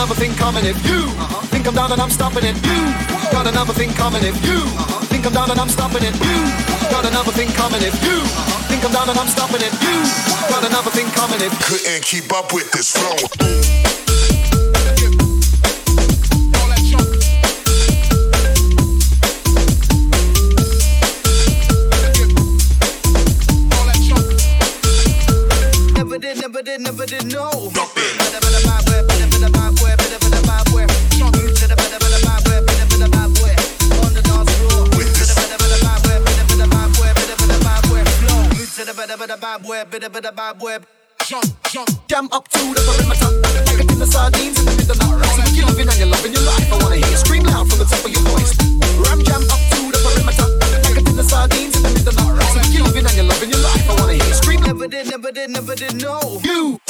another thing coming if you uh-huh. think I'm down and I'm stopping it. You Whoa. got another thing coming if you uh-huh. think I'm down and I'm stopping it. You Whoa. got another thing coming if you uh-huh. think I'm down and I'm stopping it. You Whoa. got another thing coming if couldn't keep up with this flow. never did, never did know. web, bit a bit of bad web. Jump, jump, damn up to the top of my tongue, Like a tin of sardines in the middle of the night. You're loving and you're loving your life. I wanna hear you scream loud from the top of your voice. Ram jam up to the top of my tongue, Like a tin of sardines in the middle of the night. You're loving and you're loving your life. I wanna hear you scream. loud. Never did, never did, never did, no. You.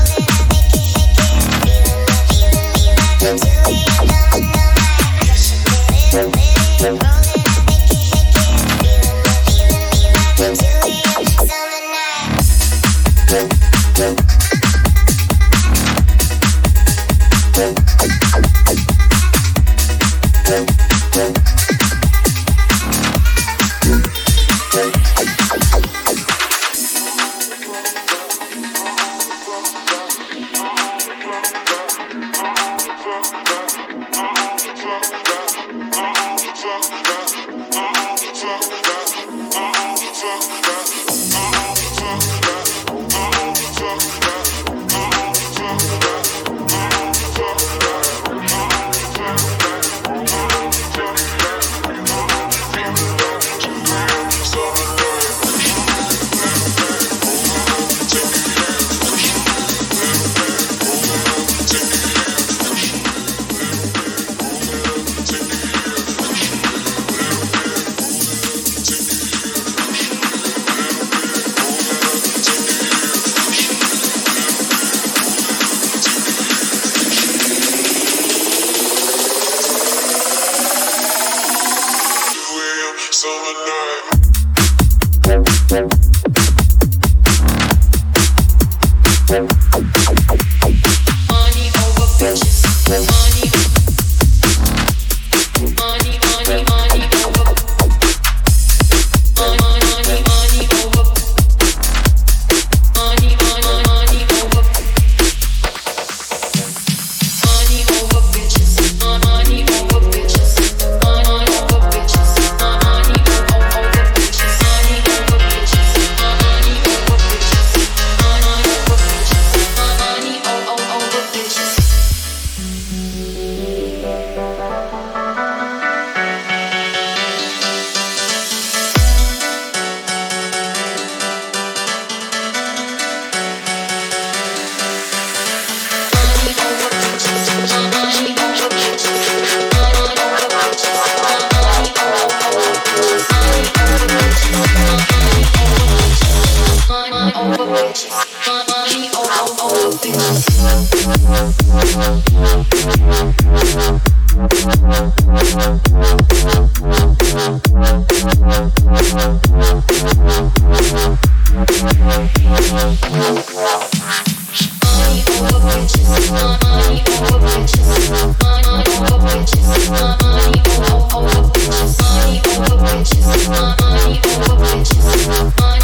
summertime. Money over bitches.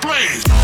Please.